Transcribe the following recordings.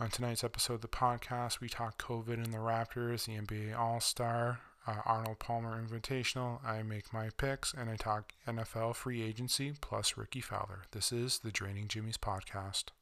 On tonight's episode of the podcast, we talk COVID and the Raptors, the NBA All Star, uh, Arnold Palmer Invitational. I make my picks and I talk NFL free agency plus Rickie Fowler. This is the Draining Jimmy's podcast.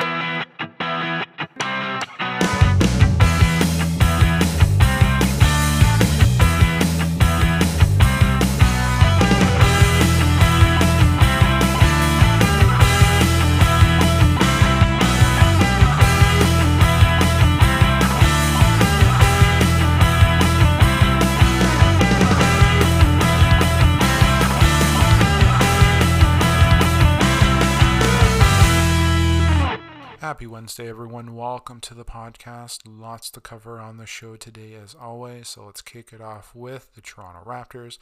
Wednesday, everyone. Welcome to the podcast. Lots to cover on the show today, as always. So let's kick it off with the Toronto Raptors.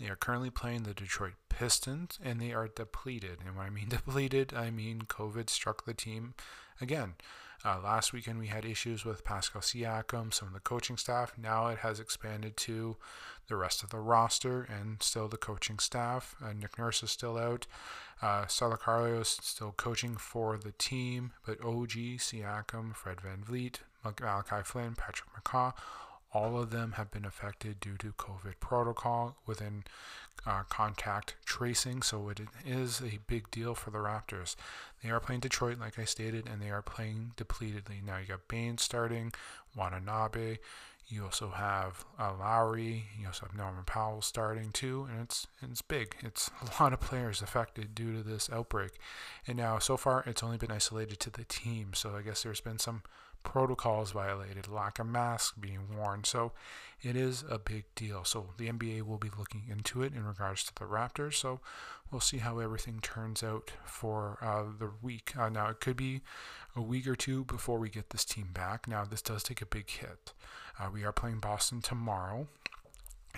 They are currently playing the Detroit Pistons, and they are depleted. And when I mean depleted, I mean COVID struck the team again. Uh, last weekend, we had issues with Pascal Siakam, some of the coaching staff. Now it has expanded to the rest of the roster and still the coaching staff. Uh, Nick Nurse is still out. Uh, is still coaching for the team, but OG, Siakam, Fred Van VanVleet, Malachi Flynn, Patrick McCaw, all of them have been affected due to COVID protocol within uh, contact tracing. So it is a big deal for the Raptors. They are playing Detroit, like I stated, and they are playing depletedly. Now you got Baynes starting, Watanabe, you also have uh, Lowry. You also have Norman Powell starting too, and it's it's big. It's a lot of players affected due to this outbreak, and now so far it's only been isolated to the team. So I guess there's been some protocols violated, lack of masks being worn. So it is a big deal. So the NBA will be looking into it in regards to the Raptors. So we'll see how everything turns out for uh, the week. Uh, now it could be a week or two before we get this team back. Now this does take a big hit. Uh, we are playing Boston tomorrow.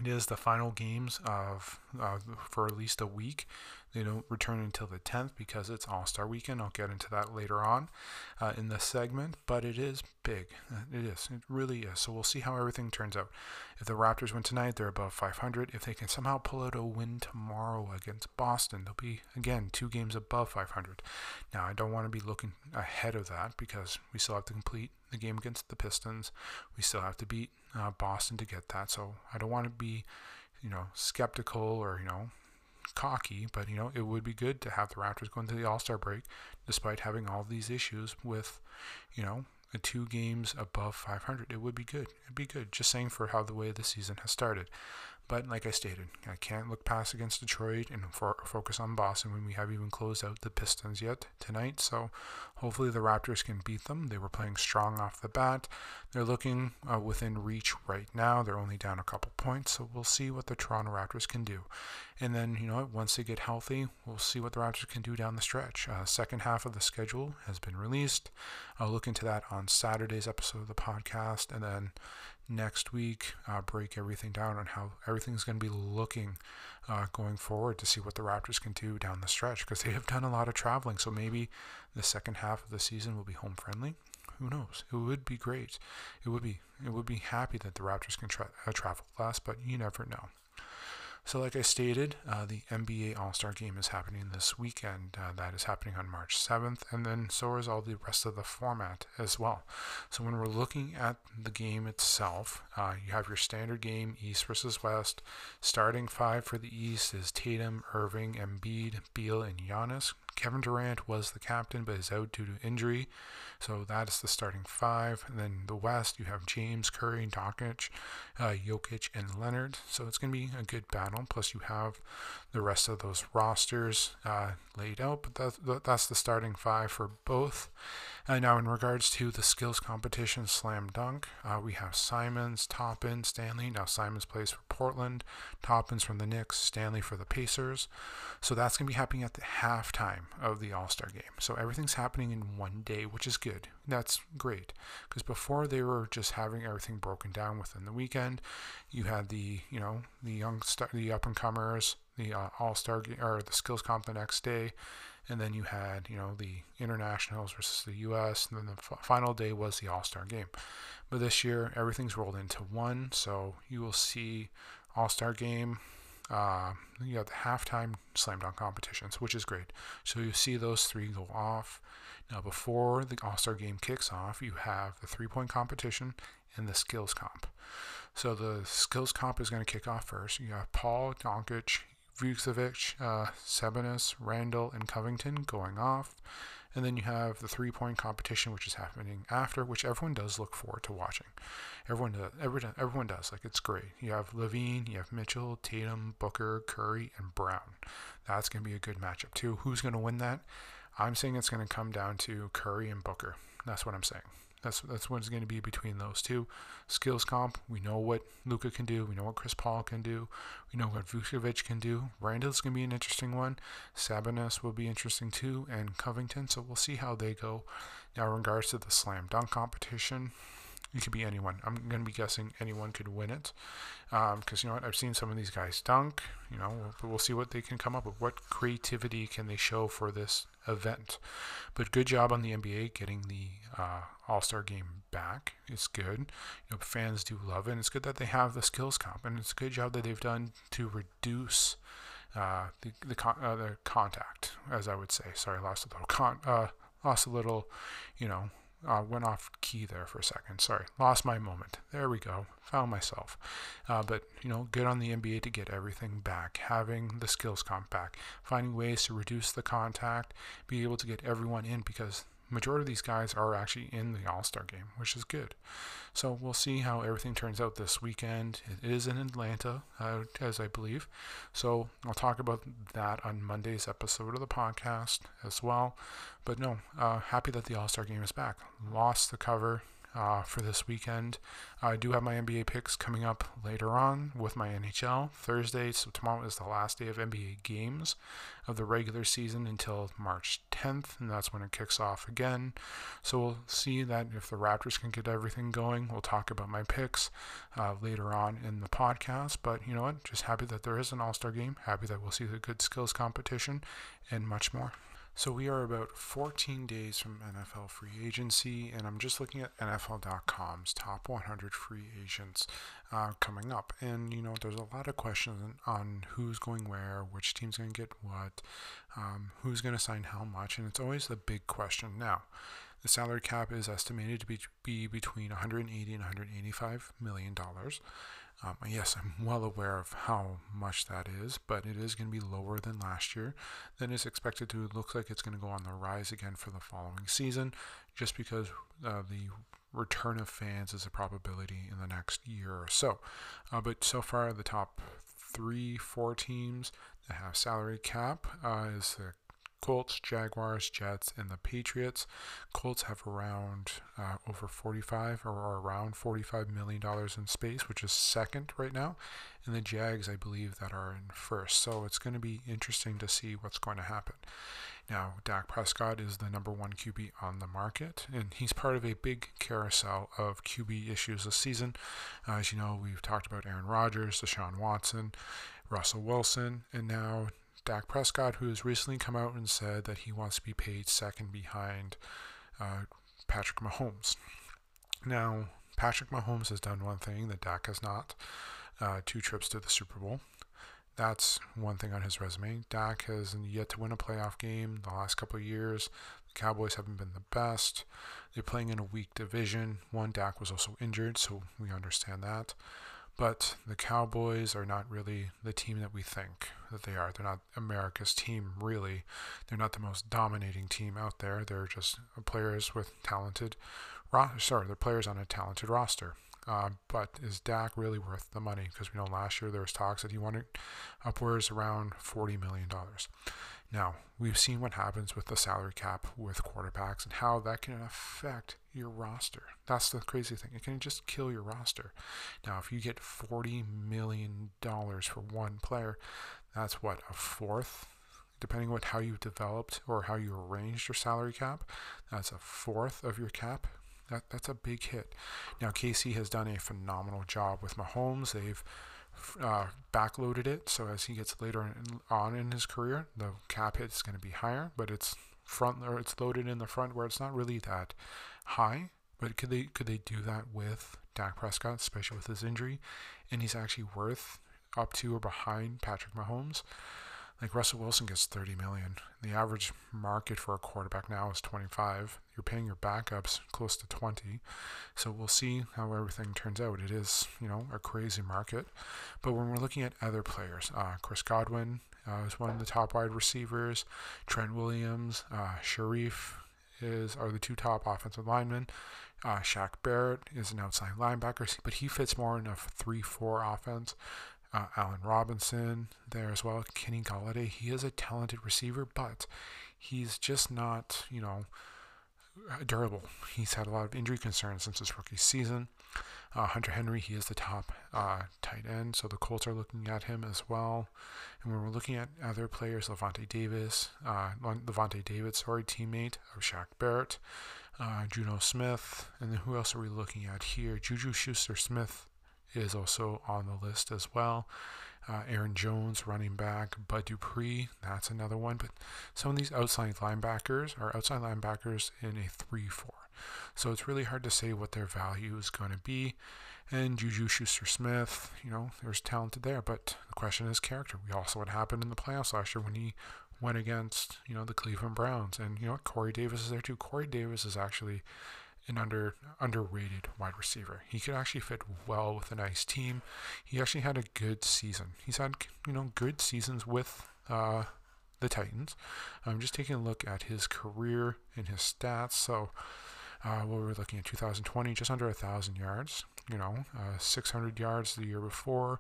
It is the final games of uh, for at least a week. They don't return until the 10th because it's All Star Weekend. I'll get into that later on uh, in this segment, but it is big. Uh, it is. It really is. So we'll see how everything turns out. If the Raptors win tonight, they're above 500. If they can somehow pull out a win tomorrow against Boston, they'll be, again, two games above 500. Now, I don't want to be looking ahead of that because we still have to complete the game against the Pistons. We still have to beat uh, Boston to get that. So I don't want to be, you know, skeptical or, you know, cocky, but you know, it would be good to have the Raptors go into the All Star break despite having all these issues with, you know, two games above 500. It would be good. It'd be good. Just saying for how the way the season has started. But like I stated, I can't look past against Detroit and for, focus on Boston when we haven't even closed out the Pistons yet tonight. So hopefully the Raptors can beat them. They were playing strong off the bat. They're looking uh, within reach right now. They're only down a couple points. So we'll see what the Toronto Raptors can do. And then, you know, once they get healthy, we'll see what the Raptors can do down the stretch. Uh, second half of the schedule has been released. I'll look into that on Saturday's episode of the podcast. And then next week, uh, break everything down on how everything's going to be looking uh, going forward to see what the Raptors can do down the stretch because they have done a lot of traveling. So maybe the second half of the season will be home friendly. Who knows? It would be great. It would be. It would be happy that the Raptors can tra- uh, travel less, but you never know. So, like I stated, uh, the NBA All Star Game is happening this weekend. Uh, that is happening on March 7th, and then so is all the rest of the format as well. So, when we're looking at the game itself, uh, you have your standard game, East versus West. Starting five for the East is Tatum, Irving, Embiid, Beal, and Giannis. Kevin Durant was the captain, but is out due to injury. So that is the starting five. And then the West, you have James, Curry, Doncic, uh, Jokic, and Leonard. So it's going to be a good battle. Plus, you have the rest of those rosters uh, laid out. But that, that's the starting five for both. Uh, now, in regards to the skills competition slam dunk, uh, we have Simons, Toppin, Stanley. Now, Simons plays for Portland, Toppin's from the Knicks, Stanley for the Pacers. So that's going to be happening at the halftime of the All Star game. So everything's happening in one day, which is good. That's great because before they were just having everything broken down within the weekend. You had the you know the young star, the up and comers, the uh, All Star or the skills comp the next day and then you had you know the internationals versus the U.S. and then the f- final day was the All Star game. But this year everything's rolled into one, so you will see All Star game uh, you have the halftime slam dunk competitions, which is great. So you see those three go off. Now, before the All Star game kicks off, you have the three point competition and the skills comp. So the skills comp is going to kick off first. You have Paul, Doncic, Vucevic, uh, Sabonis, Randle, and Covington going off. And then you have the three point competition, which is happening after, which everyone does look forward to watching. Everyone does. Everyone, everyone does. Like, it's great. You have LaVine, you have Mitchell, Tatum, Booker, Curry, and Brown. That's going to be a good matchup, too. Who's going to win that? I'm saying it's going to come down to Curry and Booker. That's what I'm saying. That's that's what it's going to be between those two. Skills comp, we know what Luka can do. We know what Chris Paul can do. We know what Vucevic can do. Randle's going to be an interesting one. Sabonis will be interesting too, and Covington. So we'll see how they go. Now, in regards to the slam dunk competition, it could be anyone. I'm going to be guessing anyone could win it. Because, um, you know what? I've seen some of these guys dunk. You know, we'll, we'll see what they can come up with. What creativity can they show for this event? But good job on the NBA getting the uh, All Star game back. It's good. You know, fans do love it. And it's good that they have the skills comp. And it's a good job that they've done to reduce. Uh, the the, con- uh, the contact, as I would say. Sorry, lost a little con- uh, lost a little, you know, uh, went off key there for a second. Sorry, lost my moment. There we go. Found myself. Uh, but you know, good on the NBA to get everything back, having the skills comp back, finding ways to reduce the contact, be able to get everyone in because majority of these guys are actually in the All Star game, which is good. So we'll see how everything turns out this weekend. It is in Atlanta, uh, as I believe. So I'll talk about that on Monday's episode of the podcast as well. But no, uh, happy that the All Star game is back. Lost the cover uh, for this weekend. I do have my NBA picks coming up later on with my NHL Thursday. So tomorrow is the last day of NBA games of the regular season until March 10th, and that's when it kicks off again. So we'll see that if the Raptors can get everything going. We'll talk about my picks uh, later on in the podcast. But you know what? Just happy that there is an All Star game. Happy that we'll see the good skills competition and much more. So we are about 14 days from NFL free agency, and I'm just looking at NFL.com's top 100 free agents uh, coming up. And you know, there's a lot of questions on who's going where, which team's going to get what, um, who's going to sign how much, and it's always the big question. Now, the salary cap is estimated to be, be between 180 and 185 million dollars. Um, yes, I'm well aware of how much that is, but it is going to be lower than last year. Then it's expected to look like it's going to go on the rise again for the following season, just because uh, the return of fans is a probability in the next year or so. Uh, but so far, the top three, four teams that have salary cap uh, is the Colts, Jaguars, Jets, and the Patriots. Colts have around uh, over 45 or around 45 million dollars in space, which is second right now, and the Jags, I believe, that are in first. So it's going to be interesting to see what's going to happen. Now, Dak Prescott is the number one QB on the market, and he's part of a big carousel of QB issues this season. Uh, as you know, we've talked about Aaron Rodgers, Deshaun Watson, Russell Wilson, and now Dak Prescott, who has recently come out and said that he wants to be paid second behind uh, Patrick Mahomes. Now, Patrick Mahomes has done one thing that Dak has not uh, two trips to the Super Bowl. That's one thing on his resume. Dak has yet to win a playoff game the last couple of years. The Cowboys haven't been the best. They're playing in a weak division. One, Dak was also injured, so we understand that. But the Cowboys are not really the team that we think that they are. They're not America's team, really. They're not the most dominating team out there. They're just players with talented, ro- sorry, they're players on a talented roster. Uh, but is Dak really worth the money? Because we know last year there was talks that he wanted upwards around forty million dollars. Now, we've seen what happens with the salary cap with quarterbacks and how that can affect your roster. That's the crazy thing. It can just kill your roster. Now, if you get $40 million for one player, that's what, a fourth? Depending on how you've developed or how you arranged your salary cap, that's a fourth of your cap. That, that's a big hit. Now, KC has done a phenomenal job with Mahomes. They've uh, backloaded it, so as he gets later on in his career, the cap hit is going to be higher, but it's front or it's loaded in the front where it's not really that high. But could they could they do that with Dak Prescott, especially with his injury? And he's actually worth up to or behind Patrick Mahomes. Like Russell Wilson gets 30 million. The average market for a quarterback now is 25. You're paying your backups close to 20. So we'll see how everything turns out. It is, you know, a crazy market. But when we're looking at other players, uh, Chris Godwin uh, is one of the top wide receivers. Trent Williams, uh, Scherff is are the two top offensive linemen. Uh, Shaq Barrett is an outside linebacker, but he fits more in a 3 4 offense uh, Allen Robinson there as well. Kenny Golladay, he is a talented receiver, but he's just not, you know, durable. He's had a lot of injury concerns since his rookie season. Uh, Hunter Henry, he is the top uh, tight end, so the Colts are looking at him as well. And when we're looking at other players, Lavonte Davis, uh, Lavonte David, sorry, teammate of Shaq Barrett, uh, Jonnu Smith, and then who else are we looking at here? Juju Schuster Smith is also on the list as well. Uh, Aaron Jones, running back, Bud Dupree, that's another one. But some of these outside linebackers are outside linebackers in a 3 4. So it's really hard to say what their value is going to be. And Juju Schuster Smith, you know, there's talented there. But the question is character. We also what happened in the playoffs last year when he went against, you know, the Cleveland Browns. And, you know? Corey Davis is there too. Corey Davis is actually an under underrated wide receiver. He could actually fit well with a nice team. He actually had a good season. He's had you know good seasons with uh, the Titans. I'm just taking a look at his career and his stats. So uh, what we're looking at 2020, just under a thousand yards. You know, uh, 600 yards the year before,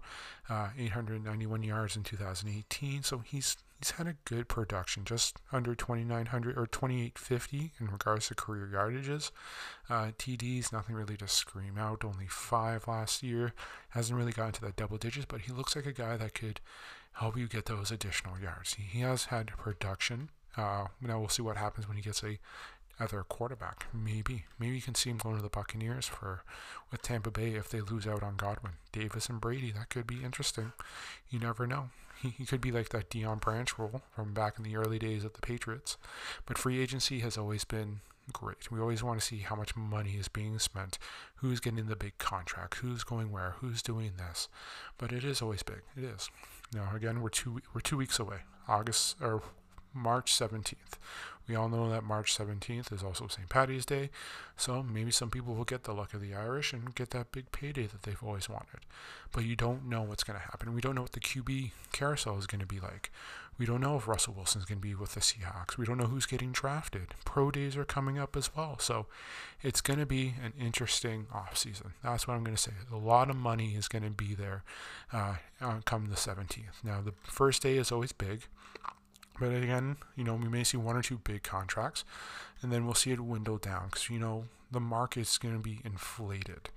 uh, 891 yards in 2018. So he's he's had a good production, just under 2,900 or 2,850 in regards to career yardages. Uh, TDs, nothing really to scream out, only five last year. Hasn't really gotten to that double digits, but he looks like a guy that could help you get those additional yards. He, has had production. Uh, now we'll see what happens when he gets a other quarterback. Maybe, maybe you can see him going to the Buccaneers for with Tampa Bay if they lose out on Godwin, Davis, and Brady. That could be interesting. You never know. He, could be like that Deion Branch role from back in the early days of the Patriots. But free agency has always been great. We always want to see how much money is being spent, who's getting the big contract, who's going where, who's doing this. But it is always big. It is. Now again, we're two we're two weeks away. August or March 17th. We all know that March 17th is also St. Patty's Day, so maybe some people will get the luck of the Irish and get that big payday that they've always wanted. But you don't know what's going to happen. We don't know what the QB carousel is going to be like. We don't know if Russell Wilson's going to be with the Seahawks. We don't know who's getting drafted. Pro days are coming up as well. So it's going to be an interesting offseason. That's what I'm going to say. A lot of money is going to be there uh, come the 17th. Now, the first day is always big. But again, you know, we may see one or two big contracts, and then we'll see it window down because you know the market's going to be inflated.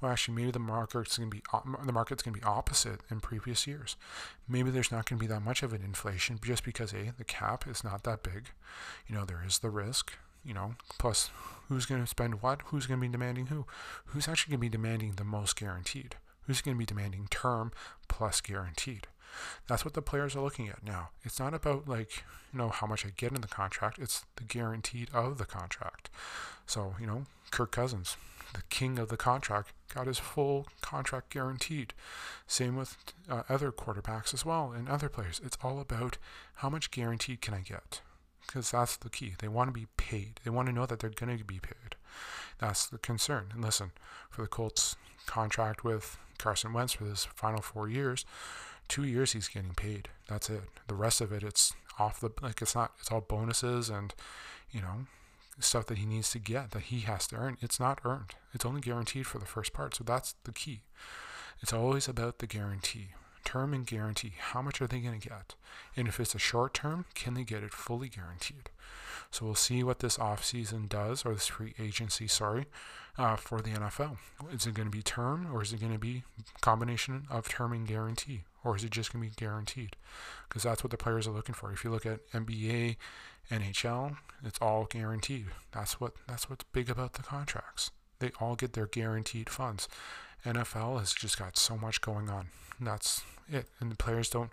Well, actually, maybe the market's going to be the market's going to be opposite in previous years. Maybe there's not going to be that much of an inflation just because a the cap is not that big. You know, there is the risk. You know, plus who's going to spend what? Who's going to be demanding who? Who's actually going to be demanding the most guaranteed? Who's going to be demanding term plus guaranteed? That's what the players are looking at now. It's not about like, you know, how much I get in the contract, it's the guaranteed of the contract. So, you know, Kirk Cousins, the king of the contract, got his full contract guaranteed. Same with uh, other quarterbacks as well and other players. It's all about how much guaranteed can I get? Because that's the key. They want to be paid. They want to know that they're going to be paid. That's the concern. And listen, for the Colts contract with Carson Wentz for his final four years, two years he's getting paid. That's it. The rest of it, it's off the like it's not. It's all bonuses and you know stuff that he needs to get that he has to earn. It's not earned. It's only guaranteed for the first part. So that's the key. It's always about the guarantee. Term and guarantee. How much are they going to get? And if it's a short term, can they get it fully guaranteed? So we'll see what this offseason does, or this free agency, sorry, uh, for the NFL. Is it going to be term, or is it going to be combination of term and guarantee? or is it just going to be guaranteed? Because that's what the players are looking for. If you look at NBA, NHL, it's all guaranteed. That's what that's what's big about the contracts. They all get their guaranteed funds. NFL has just got so much going on. That's it. And the players don't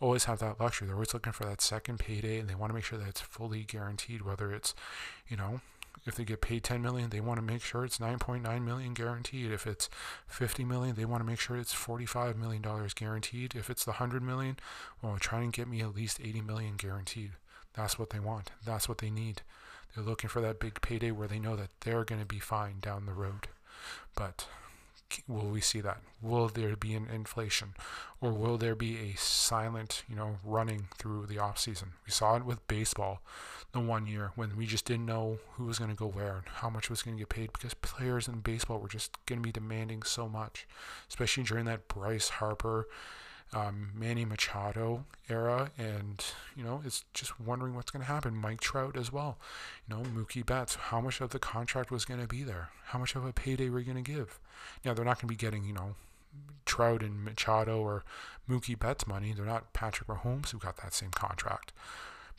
always have that luxury. They're always looking for that second payday and they want to make sure that it's fully guaranteed, whether it's, you know, if they get paid 10 million, they want to make sure it's 9.9 million guaranteed. If it's 50 million, they want to make sure it's 45 million dollars guaranteed. If it's the 100 million, well, try and get me at least 80 million guaranteed. That's what they want. That's what they need. They're looking for that big payday where they know that they're going to be fine down the road. But will we see that? Will there be an inflation, or will there be a silent, you know, running through the off season? We saw it with baseball, the one year when we just didn't know who was going to go where and how much was going to get paid because players in baseball were just going to be demanding so much, especially during that Bryce Harper um, Manny Machado era, and you know it's just wondering what's going to happen. Mike Trout as well, you know Mookie Betts. How much of the contract was going to be there? How much of a payday were you going to give? Now they're not going to be getting you know Trout and Machado or Mookie Betts money. They're not Patrick Mahomes who got that same contract.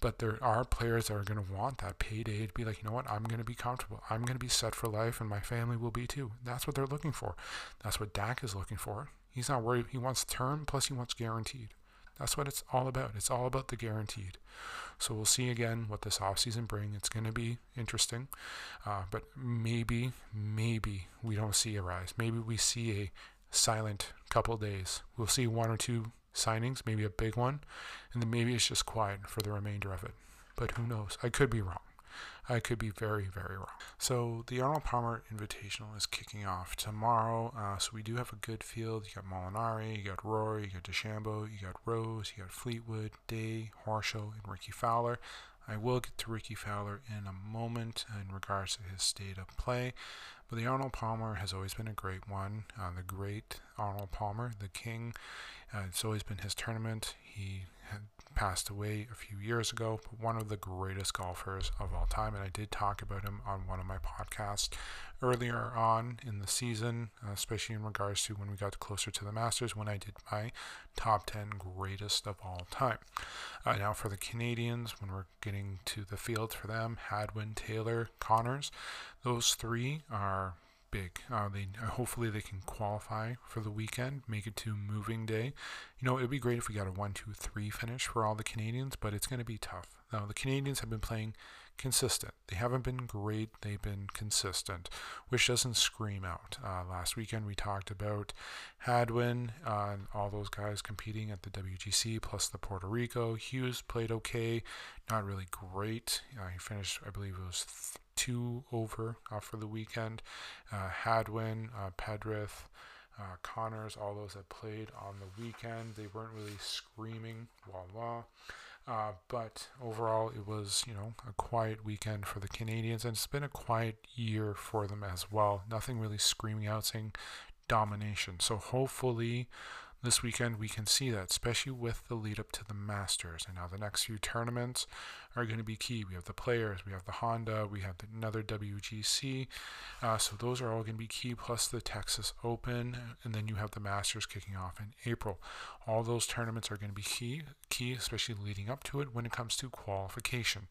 But there are players that are going to want that payday to be like, you know what, I'm going to be comfortable. I'm going to be set for life, and my family will be too. That's what they're looking for. That's what Dak is looking for. He's not worried. He wants term, plus he wants guaranteed. That's what it's all about. It's all about the guaranteed. So we'll see again what this offseason brings. It's going to be interesting. Uh, but maybe, maybe we don't see a rise. Maybe we see a silent couple days. We'll see one or two signings, maybe a big one, and then maybe it's just quiet for the remainder of it. But who knows? I could be wrong. I could be very, very wrong. So the Arnold Palmer Invitational is kicking off tomorrow. Uh, so we do have a good field. You got Molinari, you got Rory, you got DeChambeau, you got Rose, you got Fleetwood, Day, Horschel, and Rickie Fowler. I will get to Rickie Fowler in a moment in regards to his state of play. But the Arnold Palmer has always been a great one. Uh, the great Arnold Palmer, the king. Uh, it's always been his tournament. He had passed away a few years ago, but one of the greatest golfers of all time. And I did talk about him on one of my podcasts earlier on in the season, uh, especially in regards to when we got closer to the Masters, when I did my top 10 greatest of all time. Uh, now, for the Canadians, when we're getting to the field for them, Hadwin, Taylor, Conners, those three are big. Uh, they uh, hopefully they can qualify for the weekend, make it to moving day. You know, it'd be great if we got a one, two, three finish for all the Canadians, but it's going to be tough. Now the Canadians have been playing consistent. They haven't been great. They've been consistent, which doesn't scream out. Uh, last weekend we talked about Hadwin uh, and all those guys competing at the WGC plus the Puerto Rico. Hughes played okay, not really great. Uh, he finished, I believe it was. Th- two over uh, for the weekend. Uh, Hadwin, uh, Pendrith, uh, Conners, all those that played on the weekend, they weren't really screaming wah. Uh, but overall, it was you know a quiet weekend for the Canadians, and it's been a quiet year for them as well. Nothing really screaming out saying domination. So hopefully, this weekend we can see that, especially with the lead up to the Masters. And now the next few tournaments are going to be key. We have the players, we have the Honda, we have another WGC. Uh, so those are all going to be key, plus the Texas Open, and then you have the Masters kicking off in April. All those tournaments are going to be key, key, especially leading up to it when it comes to qualification.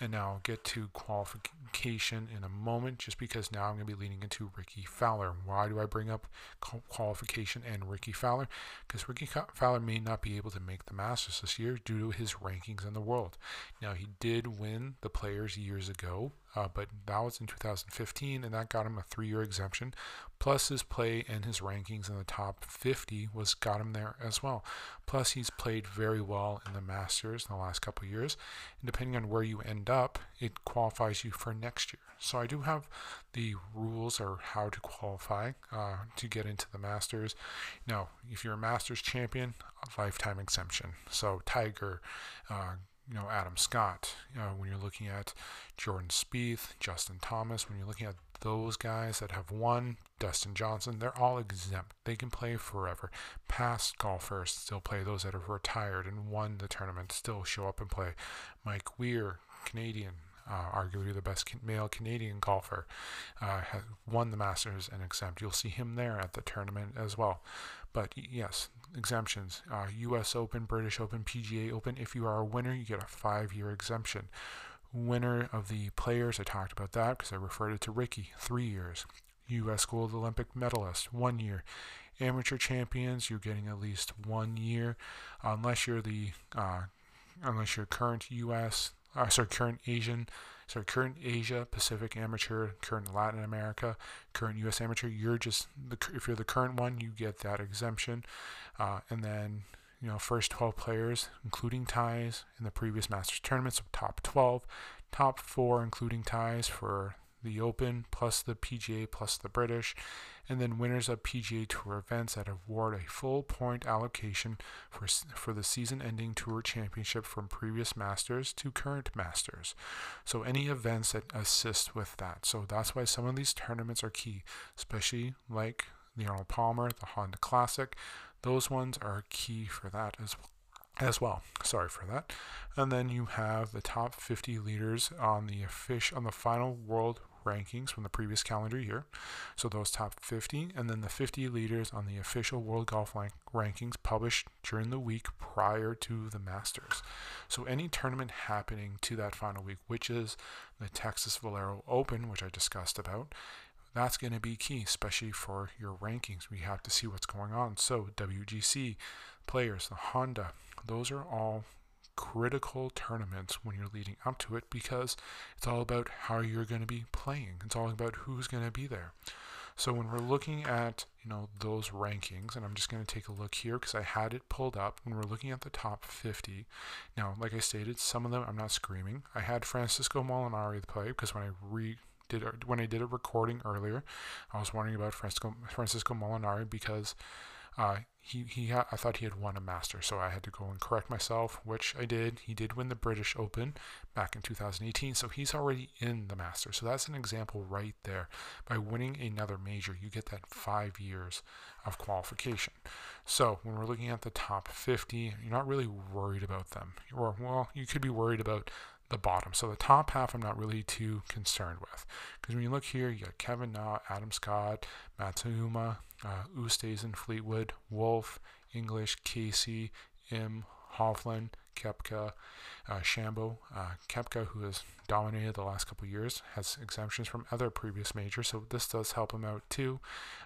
And now I'll get to qualification in a moment, just because now I'm going to be leading into Rickie Fowler. Why do I bring up qualification and Rickie Fowler? Because Rickie Fowler may not be able to make the Masters this year due to his rankings in the world. Now he did win the Players years ago, uh, but that was in 2015, and that got him a three-year exemption. Plus, his play and his rankings in the top 50 was got him there as well. Plus, he's played very well in the Masters in the last couple years, and depending on where you end up, it qualifies you for next year. So I do have the rules or how to qualify uh, to get into the Masters. Now, if you're a Masters champion, lifetime exemption. So Tiger. Uh, you know Adam Scott, you know, when you're looking at Jordan Spieth, Justin Thomas, when you're looking at those guys that have won, Dustin Johnson, they're all exempt. They can play forever. Past golfers still play. Those that have retired and won the tournament still show up and play. Mike Weir, Canadian, uh, arguably the best male Canadian golfer, uh, has won the Masters and exempt. You'll see him there at the tournament as well. But yes, exemptions uh, US Open, British Open, PGA Open. If you are a winner, you get a five year exemption. Winner of the players, I talked about that because I referred it to Rickie, three years. U.S. Gold Olympic medalist, one year. Amateur champions, you're getting at least one year, unless you're the uh, unless you're current U.S. Uh, sorry, current Asian sorry, current Asia Pacific amateur, current Latin America, current U.S. amateur. You're just the if you're the current one, you get that exemption, uh, and then you know first 12 players, including ties in the previous Masters tournaments, so top 12, top four including ties for the Open plus the PGA plus the British, and then winners of PGA Tour events that award a full point allocation for, for the season ending Tour Championship from previous Masters to current Masters. So, any events that assist with that. So, that's why some of these tournaments are key, especially like the Arnold Palmer, the Honda Classic. Those ones are key for that as well as well. Sorry for that. And then you have the top 50 leaders on the fish on the final world rankings from the previous calendar year. So those top 50, and then the 50 leaders on the official World Golf rankings published during the week prior to the Masters. So any tournament happening to that final week, which is the Texas Valero Open, which I discussed about, that's going to be key, especially for your rankings. We have to see what's going on. So WGC players, the Honda, those are all critical tournaments when you're leading up to it because it's all about how you're going to be playing. It's all about who's going to be there. So when we're looking at, you know, those rankings, and I'm just going to take a look here because I had it pulled up when we're looking at the top 50. Now, like I stated, some of them I'm not screaming. I had Francisco Molinari play because when I re did when I did a recording earlier, I was wondering about Francisco Francisco Molinari because uh, he he ha- I thought he had won a master, so I had to go and correct myself, which I did. He did win the British Open back in 2018, so he's already in the master. So that's an example right there. By winning another major, you get that five years of qualification. So when we're looking at the top 50, you're not really worried about them. Or well, you could be worried about the bottom. So the top half, I'm not really too concerned with, because when you look here, you got Kevin Na, Adam Scott, Matsuyama, uh, Oosthuizen, Fleetwood, Wolff, English, Casey, Im, Hovland, Koepka, uh, Shambo. Uh, Koepka, who has dominated the last couple years, has exemptions from other previous majors, so this does help him out too.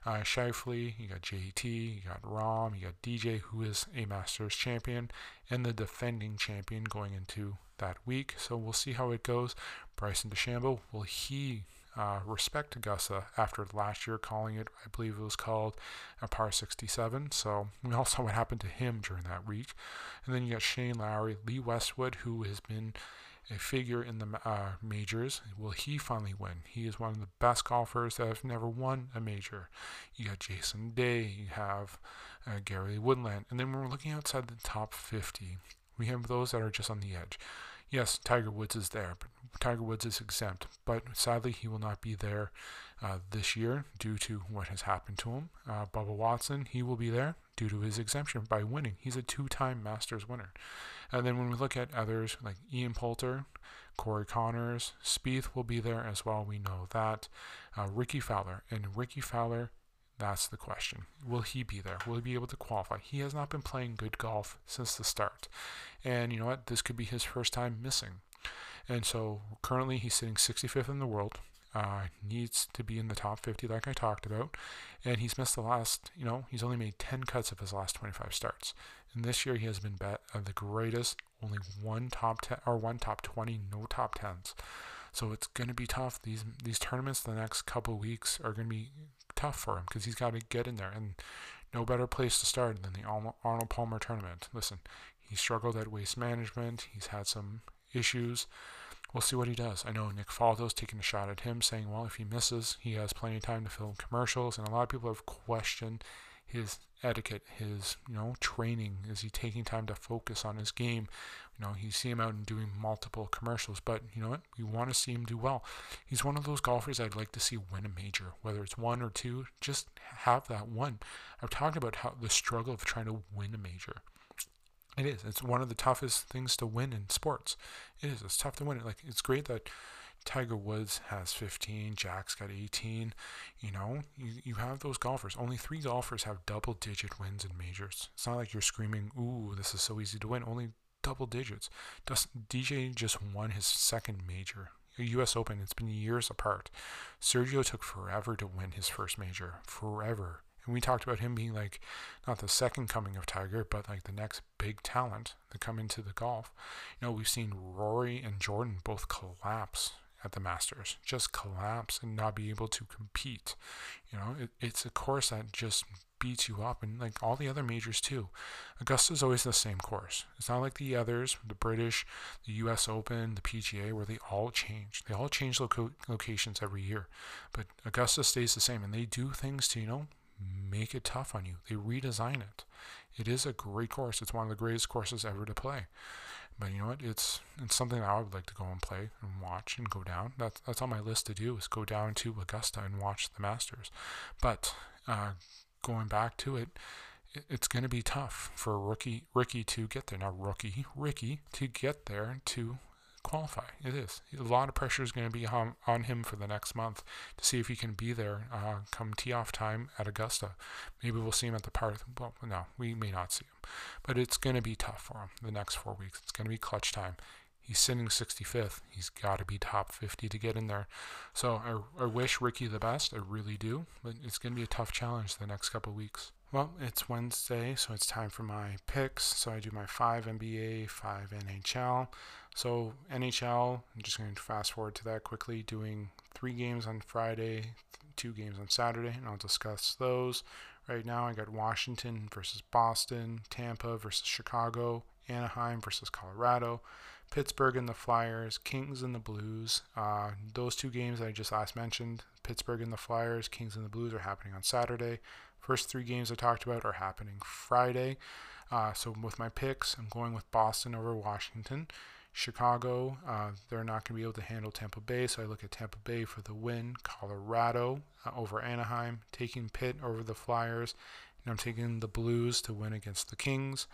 Uh, Schauffele, you got JT, you got Rahm, you got DJ, who is a Masters champion and the defending champion going into that week. So we'll see how it goes. Bryson DeChambeau, will he uh, respect Augusta after last year calling it, I believe it was called a par 67. So we all saw what happened to him during that week. And then you got Shane Lowry, Lee Westwood, who has been a figure in the uh, majors. Will he finally win? He is one of the best golfers that have never won a major. You got Jason Day, you have uh, Gary Woodland, and then when we're looking outside the top 50, we have those that are just on the edge. Yes, Tiger Woods is there, but Tiger Woods is exempt. But sadly, he will not be there uh, this year due to what has happened to him. Uh, Bubba Watson, he will be there due to his exemption by winning. He's a two-time Masters winner. And then when we look at others like Ian Poulter, Corey Conners, Spieth will be there as well. We know that. Uh, Rickie Fowler and Rickie Fowler that's the question. Will he be there? Will he be able to qualify? He has not been playing good golf since the start. And you know what? This could be his first time missing. And so currently he's sitting 65th in the world. Uh, needs to be in the top 50, like I talked about. And he's missed the last, you know, he's only made 10 cuts of his last 25 starts. And this year he has been bet of the greatest, only one top 10 or one top 20, no top 10s. So it's going to be tough. These these tournaments the next couple weeks are going to be tough for him because he's got to get in there. And no better place to start than the Arnold Palmer tournament. Listen, he struggled at waste management. He's had some issues. We'll see what he does. I know Nick Faldo's taking a shot at him, saying, well, if he misses, he has plenty of time to film commercials. And a lot of people have questioned his etiquette, his you know training? Is he taking time to focus on his game? You know, you see him out and doing multiple commercials, but you know what? We want to see him do well. He's one of those golfers I'd like to see win a major, whether it's one or two. Just have that one. I've talked about how the struggle of trying to win a major. It is. It's one of the toughest things to win in sports. It is. It's tough to win. Like it's great that Tiger Woods has 15, Jack's got 18. You know, you, you have those golfers. Only three golfers have double digit wins in majors. It's not like you're screaming, ooh, this is so easy to win. Only double digits. DJ just won his second major. US Open, it's been years apart. Sergio took forever to win his first major. Forever. And we talked about him being like not the second coming of Tiger, but like the next big talent to come into the golf. You know, we've seen Rory and Jordan both collapse at the Masters, just collapse and not be able to compete. You know, it, it's a course that just beats you up, and like all the other majors too. Augusta's always the same course. It's not like the others, the British, the U.S. Open, the PGA, where they all change. They all change loco- locations every year, but Augusta stays the same, and they do things to you know make it tough on you. They redesign it. It is a great course. It's one of the greatest courses ever to play. But you know what? It's it's something I would like to go and play and watch and go down. That's that's on my list to do is go down to Augusta and watch the Masters. But uh, going back to it, it's going to be tough for rookie Rickie to get there. Not rookie Rickie to get there to qualify. It is a lot of pressure is going to be on, on him for the next month to see if he can be there uh, come tee off time at Augusta. Maybe we'll see him at the part. Well, no, we may not see him, but it's going to be tough for him the next four weeks. It's going to be clutch time. He's sitting 65th. He's got to be top 50 to get in there. So I, I wish Rickie the best. I really do. But it's going to be a tough challenge the next couple weeks. Well, it's Wednesday, so it's time for my picks. So I do my five NBA, five NHL. So NHL, I'm just going to fast forward to that quickly, doing three games on Friday, two games on Saturday, and I'll discuss those. Right now, I got Washington versus Boston, Tampa versus Chicago, Anaheim versus Colorado, Pittsburgh and the Flyers, Kings and the Blues. Uh, those two games I just last mentioned, Pittsburgh and the Flyers, Kings and the Blues, are happening on Saturday. First three games I talked about are happening Friday. Uh, so with my picks, I'm going with Boston over Washington. Chicago, uh, they're not going to be able to handle Tampa Bay, so I look at Tampa Bay for the win. Colorado uh, over Anaheim, taking Pitt over the Flyers, and I'm taking the Blues to win against the Kings.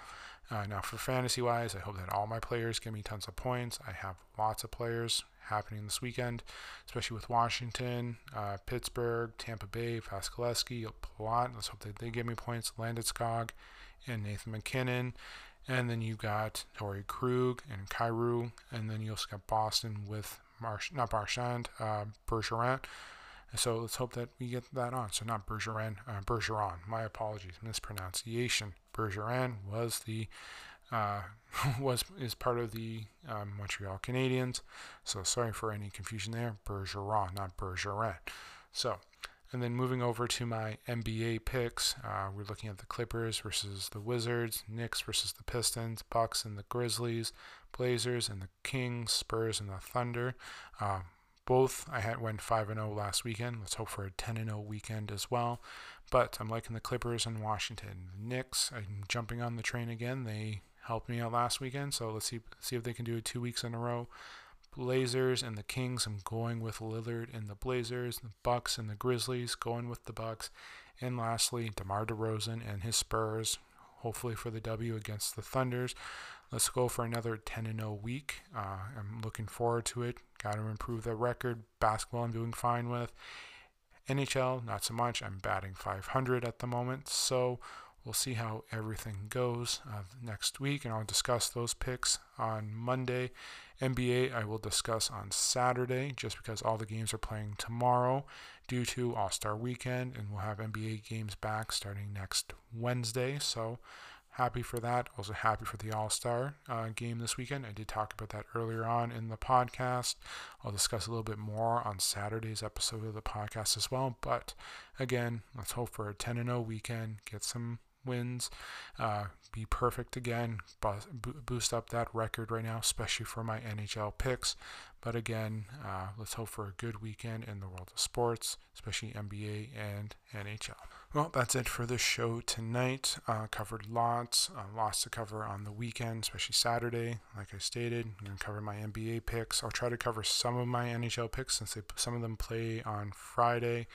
Uh, now, for fantasy wise, I hope that all my players give me tons of points. I have lots of players happening this weekend, especially with Washington, uh, Pittsburgh, Tampa Bay, Vasilevskiy, Palat. Let's hope that they give me points. Landeskog and Nathan MacKinnon. And then you've got Torey Krug and Kyrou. And then you also got Boston with Marsh, not Marchand, uh, Bergeron. So let's hope that we get that on. So not Bergeron, uh, Bergeron. My apologies, mispronunciation. Bergeron was the uh, was is part of the um, Montreal Canadiens. So sorry for any confusion there. Bergeron, not Bergeron. So, and then moving over to my NBA picks, uh, we're looking at the Clippers versus the Wizards, Knicks versus the Pistons, Bucks and the Grizzlies, Blazers and the Kings, Spurs and the Thunder. Um, both I had went 5 and 0 last weekend. Let's hope for a 10 and 0 weekend as well. But I'm liking the Clippers and Washington. The Knicks, I'm jumping on the train again. They helped me out last weekend, so let's see see if they can do it two weeks in a row. Blazers and the Kings, I'm going with Lillard and the Blazers. The Bucks and the Grizzlies, going with the Bucks. And lastly, DeMar DeRozan and his Spurs, hopefully for the W against the Thunders. Let's go for another 10 0 week. Uh, I'm looking forward to it. Got to improve the record. Basketball, I'm doing fine with. NHL, not so much. I'm batting 500 at the moment. So we'll see how everything goes uh, next week, and I'll discuss those picks on Monday. NBA, I will discuss on Saturday just because all the games are playing tomorrow due to All Star weekend, and we'll have NBA games back starting next Wednesday. So happy for that. Also happy for the All Star uh, game this weekend. I did talk about that earlier on in the podcast. I'll discuss a little bit more on Saturday's episode of the podcast as well. But again, let's hope for a 10 0 weekend, get some wins, uh, be perfect again, boost up that record right now, especially for my NHL picks. But again, uh, let's hope for a good weekend in the world of sports, especially NBA and NHL. Well, that's it for the show tonight. Uh, covered lots, uh, lots to cover on the weekend, especially Saturday. Like I stated, I'm going to cover my NBA picks. I'll try to cover some of my NHL picks since they, some of them play on Friday.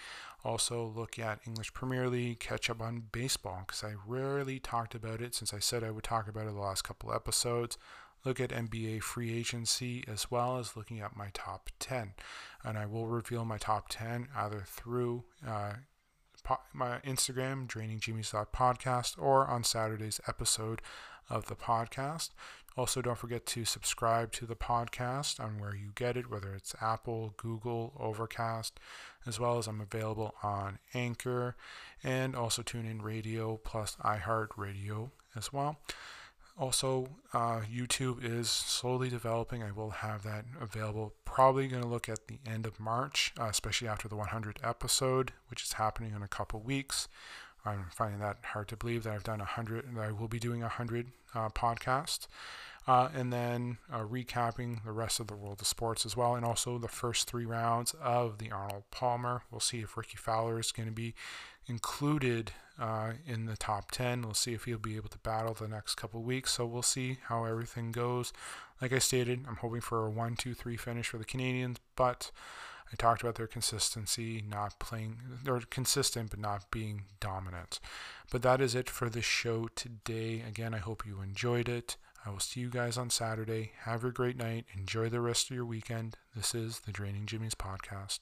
Also, look at English Premier League, catch up on baseball because I rarely talked about it since I said I would talk about it the last couple episodes. Look at NBA free agency as well as looking at my top 10. And I will reveal my top 10 either through uh, my Instagram, drainingjimmy's.podcast, or on Saturday's episode of the podcast. Also, don't forget to subscribe to the podcast on where you get it, whether it's Apple, Google, Overcast, as well as I'm available on Anchor and also TuneIn Radio plus iHeartRadio as well. Also, uh, YouTube is slowly developing. I will have that available. Probably going to look at the end of March, uh, especially after the 100 episode, which is happening in a couple weeks. I'm finding that hard to believe that I've done a hundred. That I will be doing a hundred uh, podcast, uh, and then uh, recapping the rest of the world of sports as well, and also the first three rounds of the Arnold Palmer. We'll see if Rickie Fowler is going to be included uh, in the top 10. We'll see if he'll be able to battle the next couple weeks. So we'll see how everything goes. Like I stated, I'm hoping for a 1 2 3 finish for the Canadians, but I talked about their consistency, not playing, they're consistent but not being dominant. But that is it for the show today. Again, I hope you enjoyed it. I will see you guys on Saturday. Have a great night. Enjoy the rest of your weekend. This is the Draining Jimmy's podcast.